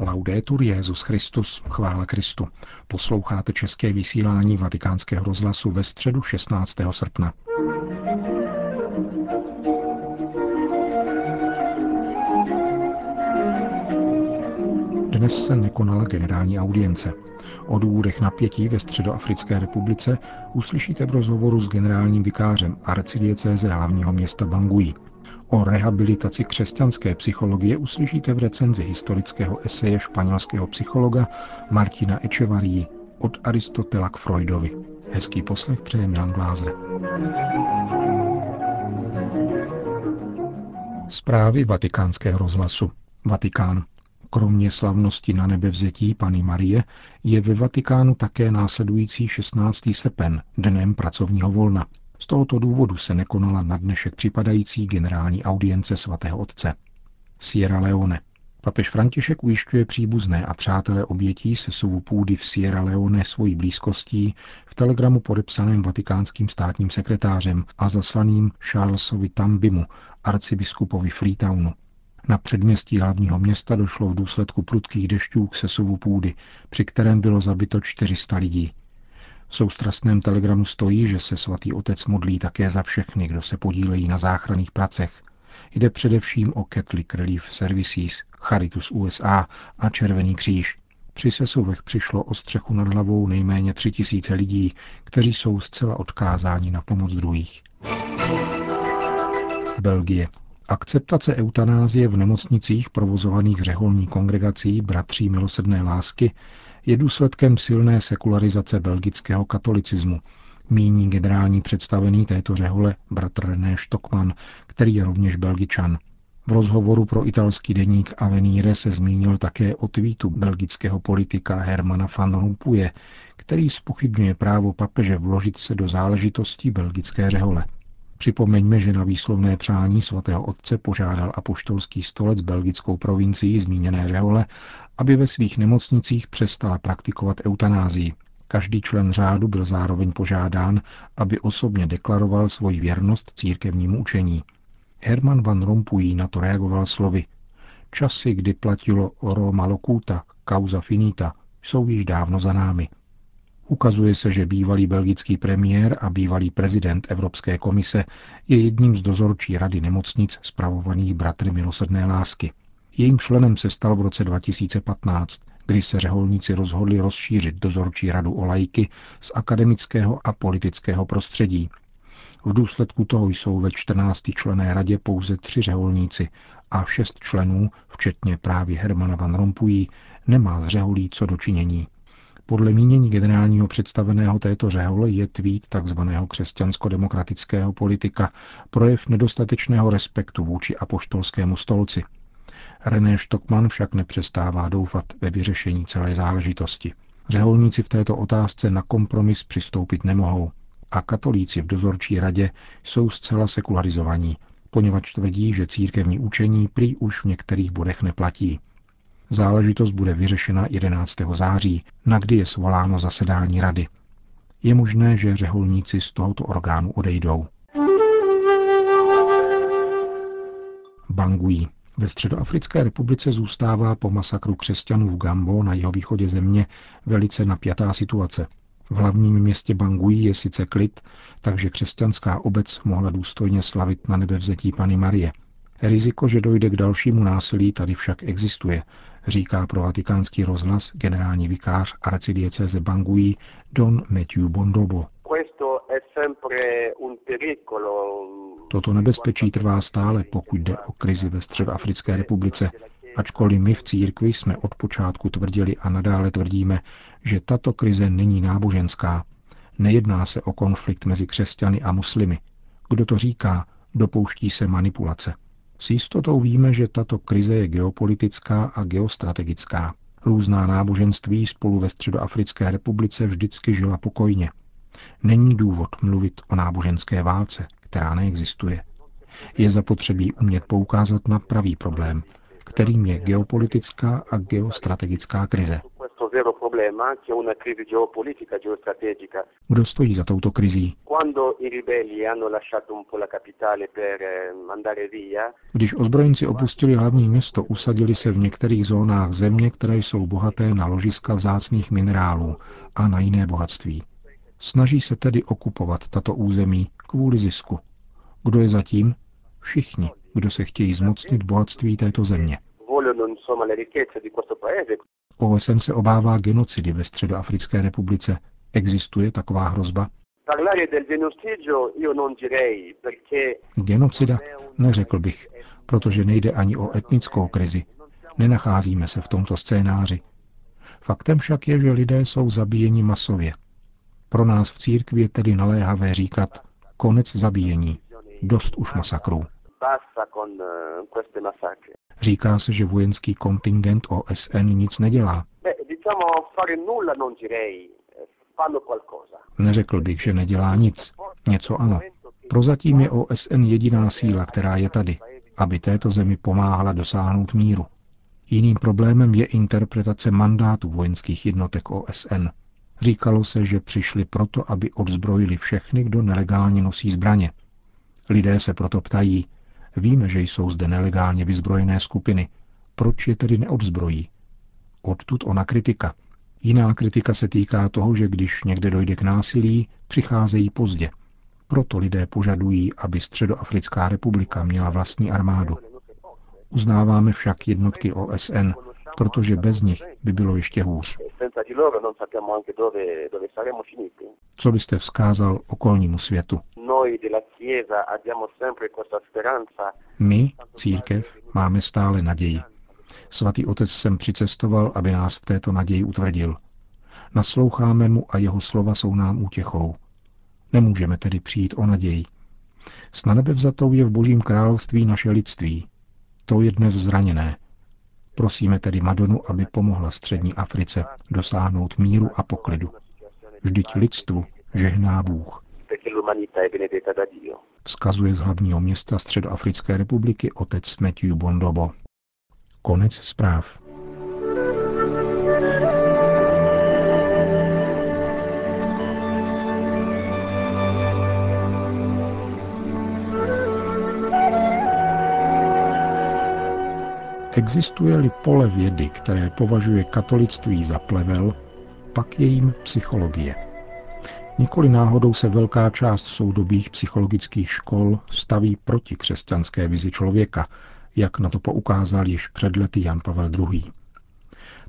Laudetur Jezus Christus, chvála Kristu. Posloucháte české vysílání Vatikánského rozhlasu ve středu 16. srpna. Dnes se nekonala generální audience. O důvodech napětí ve Středoafrické republice uslyšíte v rozhovoru s generálním vikářem arcidiecéze hlavního města Bangui. O rehabilitaci křesťanské psychologie uslyšíte v recenzi historického eseje španělského psychologa Martina Echevarii od Aristotela k Freudovi. Hezký poslech přeje Milan Glázer. Zprávy vatikánského rozhlasu. Vatikán. Kromě slavnosti na nebevzetí Pany Marie je ve Vatikánu také následující 16. srpen, dnem pracovního volna. Z tohoto důvodu se nekonala na dnešek připadající generální audience svatého otce. Sierra Leone. Papež František ujišťuje příbuzné a přátelé obětí se sovu půdy v Sierra Leone svojí blízkostí v telegramu podepsaném vatikánským státním sekretářem a zaslaným Charlesovi Tambimu, arcibiskupovi Freetownu. Na předměstí hlavního města došlo v důsledku prudkých dešťů k sesuvu půdy, při kterém bylo zabito 400 lidí. V soustrastném telegramu stojí, že se svatý otec modlí také za všechny, kdo se podílejí na záchranných pracech. Jde především o Catholic Relief Services, Charitus USA a Červený kříž. Při sesuvech přišlo o střechu nad hlavou nejméně tři tisíce lidí, kteří jsou zcela odkázáni na pomoc druhých. Belgie. Akceptace eutanázie v nemocnicích provozovaných řeholní kongregací Bratří milosedné lásky je důsledkem silné sekularizace belgického katolicismu, míní generální představený této řehole bratr René Stockman, který je rovněž belgičan. V rozhovoru pro italský deník Avenire se zmínil také o tweetu belgického politika Hermana van Rompuje, který spochybňuje právo papeže vložit se do záležitostí belgické řehole. Připomeňme, že na výslovné přání svatého otce požádal apoštolský stolec belgickou provincii zmíněné Rehole, aby ve svých nemocnicích přestala praktikovat eutanázii. Každý člen řádu byl zároveň požádán, aby osobně deklaroval svoji věrnost církevnímu učení. Herman van Rompuy na to reagoval slovy. Časy, kdy platilo oro malokuta, causa finita, jsou již dávno za námi. Ukazuje se, že bývalý belgický premiér a bývalý prezident Evropské komise je jedním z dozorčí rady nemocnic spravovaných bratry milosrdné lásky. Jejím členem se stal v roce 2015, kdy se řeholníci rozhodli rozšířit dozorčí radu o lajky z akademického a politického prostředí. V důsledku toho jsou ve 14 člené radě pouze tři řeholníci a šest členů, včetně právě Hermana Van Rompuy, nemá z řeholí co dočinění. Podle mínění generálního představeného této řehole je tweet tzv. křesťansko-demokratického politika projev nedostatečného respektu vůči apoštolskému stolci. René Stockman však nepřestává doufat ve vyřešení celé záležitosti. Řeholníci v této otázce na kompromis přistoupit nemohou a katolíci v dozorčí radě jsou zcela sekularizovaní, poněvadž tvrdí, že církevní učení prý už v některých bodech neplatí. Záležitost bude vyřešena 11. září, na kdy je svoláno zasedání rady. Je možné, že řeholníci z tohoto orgánu odejdou. Bangui. Ve Středoafrické republice zůstává po masakru křesťanů v Gambo na jeho východě země velice napjatá situace. V hlavním městě Bangui je sice klid, takže křesťanská obec mohla důstojně slavit na nebevzetí Pany Marie. Riziko, že dojde k dalšímu násilí, tady však existuje, říká pro vatikánský rozhlas generální vikář arcidieceze Bangui Don Matthew Bondobo. Toto nebezpečí trvá stále, pokud jde o krizi ve Středoafrické republice, ačkoliv my v církvi jsme od počátku tvrdili a nadále tvrdíme, že tato krize není náboženská. Nejedná se o konflikt mezi křesťany a muslimy. Kdo to říká, dopouští se manipulace. S jistotou víme, že tato krize je geopolitická a geostrategická. Různá náboženství spolu ve Středoafrické republice vždycky žila pokojně. Není důvod mluvit o náboženské válce, která neexistuje. Je zapotřebí umět poukázat na pravý problém, kterým je geopolitická a geostrategická krize. Kdo stojí za touto krizí? Když ozbrojenci opustili hlavní město, usadili se v některých zónách země, které jsou bohaté na ložiska vzácných minerálů a na jiné bohatství. Snaží se tedy okupovat tato území kvůli zisku. Kdo je zatím? Všichni, kdo se chtějí zmocnit bohatství této země. OSN se obává genocidy ve Středoafrické republice. Existuje taková hrozba? Genocida? Neřekl bych, protože nejde ani o etnickou krizi. Nenacházíme se v tomto scénáři. Faktem však je, že lidé jsou zabíjeni masově. Pro nás v církvi je tedy naléhavé říkat konec zabíjení, dost už masakrů. Říká se, že vojenský kontingent OSN nic nedělá. Neřekl bych, že nedělá nic. Něco ano. Prozatím je OSN jediná síla, která je tady, aby této zemi pomáhala dosáhnout míru. Jiným problémem je interpretace mandátu vojenských jednotek OSN. Říkalo se, že přišli proto, aby odzbrojili všechny, kdo nelegálně nosí zbraně. Lidé se proto ptají, víme, že jsou zde nelegálně vyzbrojené skupiny, proč je tedy neodzbrojí? Odtud ona kritika. Jiná kritika se týká toho, že když někde dojde k násilí, přicházejí pozdě. Proto lidé požadují, aby Středoafrická republika měla vlastní armádu. Uznáváme však jednotky OSN, protože bez nich by bylo ještě hůř. Co byste vzkázal okolnímu světu? My, církev, máme stále naději. Svatý otec sem přicestoval, aby nás v této naději utvrdil. Nasloucháme mu a jeho slova jsou nám útěchou. Nemůžeme tedy přijít o naději. S na nebe vzatou je v božím království naše lidství. To je dnes zraněné. Prosíme tedy Madonu, aby pomohla střední Africe dosáhnout míru a poklidu. Vždyť lidstvu žehná Bůh. Vzkazuje z hlavního města Středoafrické republiky otec Matthew Bondobo. Konec zpráv. Existuje-li pole vědy, které považuje katolictví za plevel, pak je jim psychologie. Nikoli náhodou se velká část soudobých psychologických škol staví proti křesťanské vizi člověka, jak na to poukázal již před lety Jan Pavel II.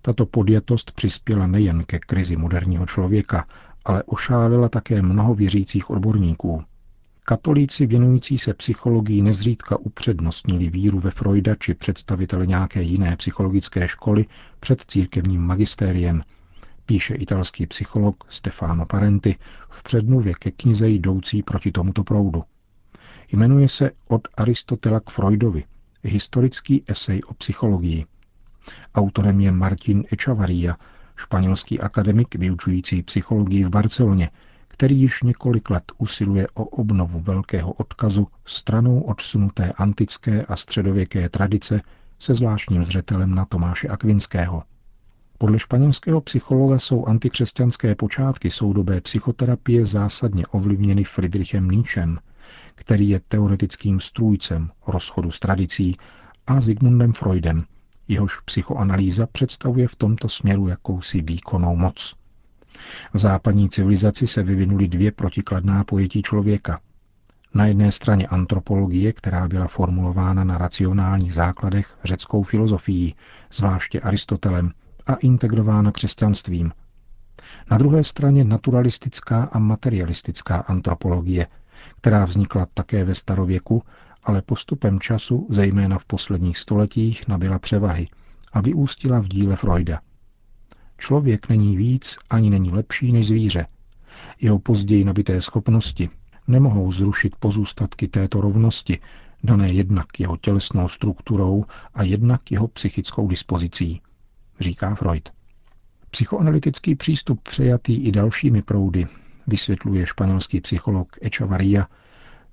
Tato podjatost přispěla nejen ke krizi moderního člověka, ale ošálila také mnoho věřících odborníků, Katolíci věnující se psychologii nezřídka upřednostnili víru ve Freuda či představitele nějaké jiné psychologické školy před církevním magistériem, píše italský psycholog Stefano Parenti v předmluvě ke knize jdoucí proti tomuto proudu. Jmenuje se Od Aristotela k Freudovi, historický esej o psychologii. Autorem je Martin Echavarria, španělský akademik vyučující psychologii v Barceloně, který již několik let usiluje o obnovu velkého odkazu stranou odsunuté antické a středověké tradice se zvláštním zřetelem na Tomáše Akvinského. Podle španělského psychologa jsou antikřesťanské počátky soudobé psychoterapie zásadně ovlivněny Friedrichem Nietzschem, který je teoretickým strůjcem rozchodu s tradicí, a Sigmundem Freudem, jehož psychoanalýza představuje v tomto směru jakousi výkonnou moc. V západní civilizaci se vyvinuly dvě protikladná pojetí člověka. Na jedné straně antropologie, která byla formulována na racionálních základech řeckou filozofií, zvláště Aristotelem, a integrována křesťanstvím. Na druhé straně naturalistická a materialistická antropologie, která vznikla také ve starověku, ale postupem času, zejména v posledních stoletích, nabyla převahy a vyústila v díle Freuda. Člověk není víc ani není lepší než zvíře. Jeho později nabité schopnosti nemohou zrušit pozůstatky této rovnosti, dané jednak jeho tělesnou strukturou a jednak jeho psychickou dispozicí, říká Freud. Psychoanalytický přístup přejatý i dalšími proudy, vysvětluje španělský psycholog Echevarria,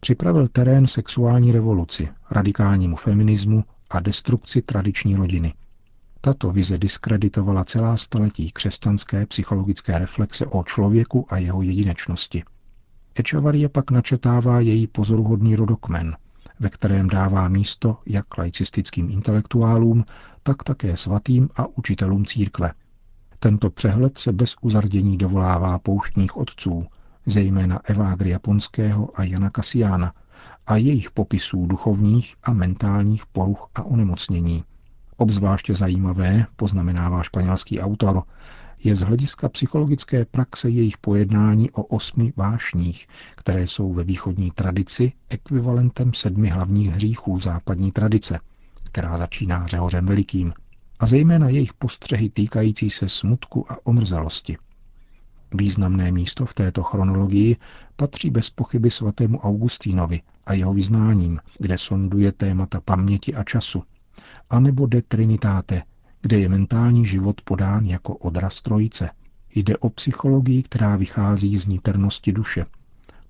připravil terén sexuální revoluci, radikálnímu feminismu a destrukci tradiční rodiny – Tato vize diskreditovala celá staletí křesťanské psychologické reflexe o člověku a jeho jedinečnosti. Echevarria pak načetává její pozoruhodný rodokmen, ve kterém dává místo jak laicistickým intelektuálům, tak také svatým a učitelům církve. Tento přehled se bez uzardění dovolává pouštních otců, zejména Evágria Ponského a Jana Kasiána, a jejich popisů duchovních a mentálních poruch a onemocnění. Obzvláště zajímavé, poznamenává španělský autor, je z hlediska psychologické praxe jejich pojednání o osmi vášních, které jsou ve východní tradici ekvivalentem sedmi hlavních hříchů západní tradice, která začíná řehořem velikým, a zejména jejich postřehy týkající se smutku a omrzalosti. Významné místo v této chronologii patří bez pochyby svatému Augustínovi a jeho vyznáním, kde sonduje témata paměti a času, anebo de Trinitate, kde je mentální život podán jako odraz trojice. Jde o psychologii, která vychází z niternosti duše.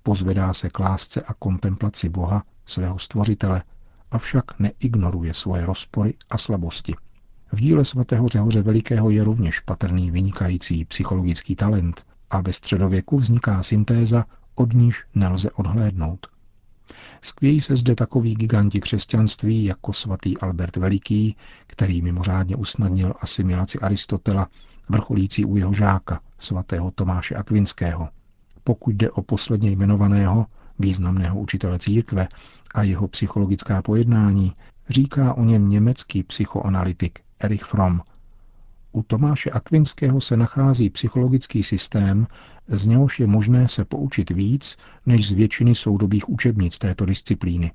Pozvedá se k lásce a kontemplaci Boha, svého stvořitele, avšak neignoruje svoje rozpory a slabosti. V díle svatého Řehoře Velikého je rovněž patrný vynikající psychologický talent a ve středověku vzniká syntéza, od níž nelze odhlédnout. Skvějí se zde takoví giganti křesťanství jako svatý Albert Veliký, který mimořádně usnadnil asimilaci Aristotela, vrcholící u jeho žáka, svatého Tomáše Akvinského. Pokud jde o posledně jmenovaného, významného učitele církve a jeho psychologická pojednání, říká o něm německý psychoanalytik Erich Fromm. U Tomáše Akvinského se nachází psychologický systém, z něhož je možné se poučit víc než z většiny soudobých učebnic této disciplíny.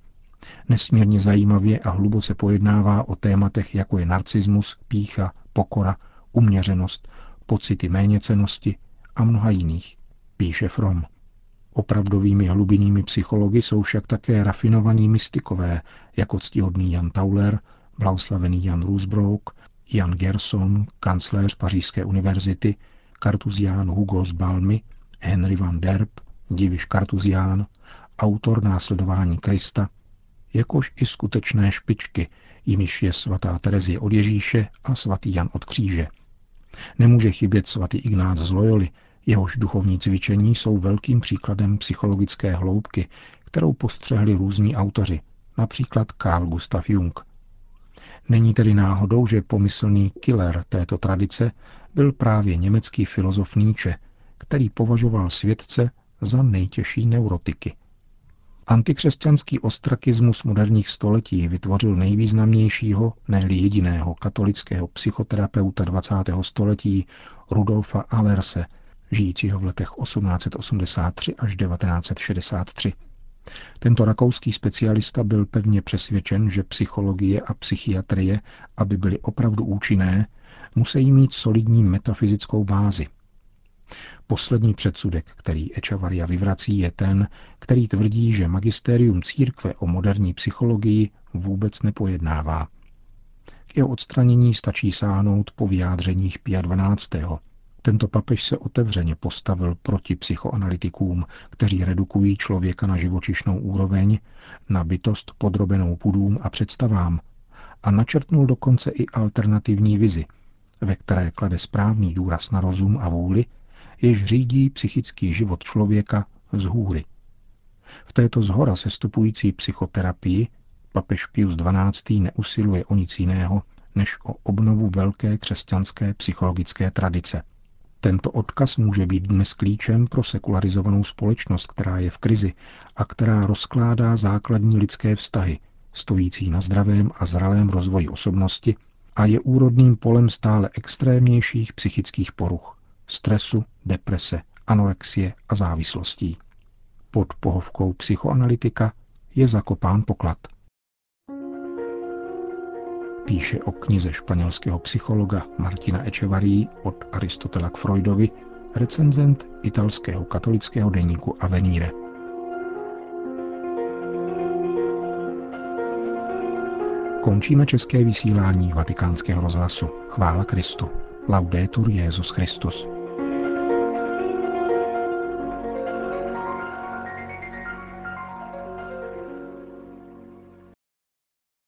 Nesmírně zajímavě a hluboce pojednává o tématech, jako je narcismus, pícha, pokora, uměřenost, pocity méněcenosti a mnoha jiných, píše From. Opravdovými hlubinými psychologi jsou však také rafinovaní mystikové, jako ctihodný Jan Tauler, blahoslavený Jan Rusbrook, Jan Gerson, kancléř Pařížské univerzity, kartuzián Hugo z Balmy, Henry van Derp, diviš kartuzián, autor následování Krista, jakož i skutečné špičky, jimiž je svatá Terezie od Ježíše a svatý Jan od kříže. Nemůže chybět svatý Ignác z Loyoli, jehož duchovní cvičení jsou velkým příkladem psychologické hloubky, kterou postřehli různí autoři, například Carl Gustav Jung. Není tedy náhodou, že pomyslný killer této tradice byl právě německý filozof Nietzsche, který považoval světce za nejtěžší neurotiky. Antikřesťanský ostrakismus moderních století vytvořil nejvýznamnějšího, ne jediného katolického psychoterapeuta 20. století Rudolfa Allerse, žijícího v letech 1883 až 1963. Tento rakouský specialista byl pevně přesvědčen, že psychologie a psychiatrie, aby byly opravdu účinné, musí mít solidní metafyzickou bázi. Poslední předsudek, který Echavaria vyvrací, je ten, který tvrdí, že magistérium církve o moderní psychologii vůbec nepojednává. K jeho odstranění stačí sáhnout po vyjádřeních Pia 12. Tento papež se otevřeně postavil proti psychoanalytikům, kteří redukují člověka na živočišnou úroveň, na bytost podrobenou pudům a představám a načrtnul dokonce i alternativní vizi, ve které klade správný důraz na rozum a vůli, jež řídí psychický život člověka z hůry. V této zhora sestupující psychoterapii papež Pius XII. neusiluje o nic jiného, než o obnovu velké křesťanské psychologické tradice. Tento odkaz může být dnes klíčem pro sekularizovanou společnost, která je v krizi a která rozkládá základní lidské vztahy, stojící na zdravém a zralém rozvoji osobnosti a je úrodným polem stále extrémnějších psychických poruch, stresu, deprese, anorexie a závislostí. Pod pohovkou psychoanalytika je zakopán poklad píše o knize španělského psychologa Martina Echevarrii od Aristotela k Freudovi recenzent italského katolického deníku Avenire. Končíme české vysílání vatikánského rozhlasu. Chvála Kristu. Laudetur Jezus Christus.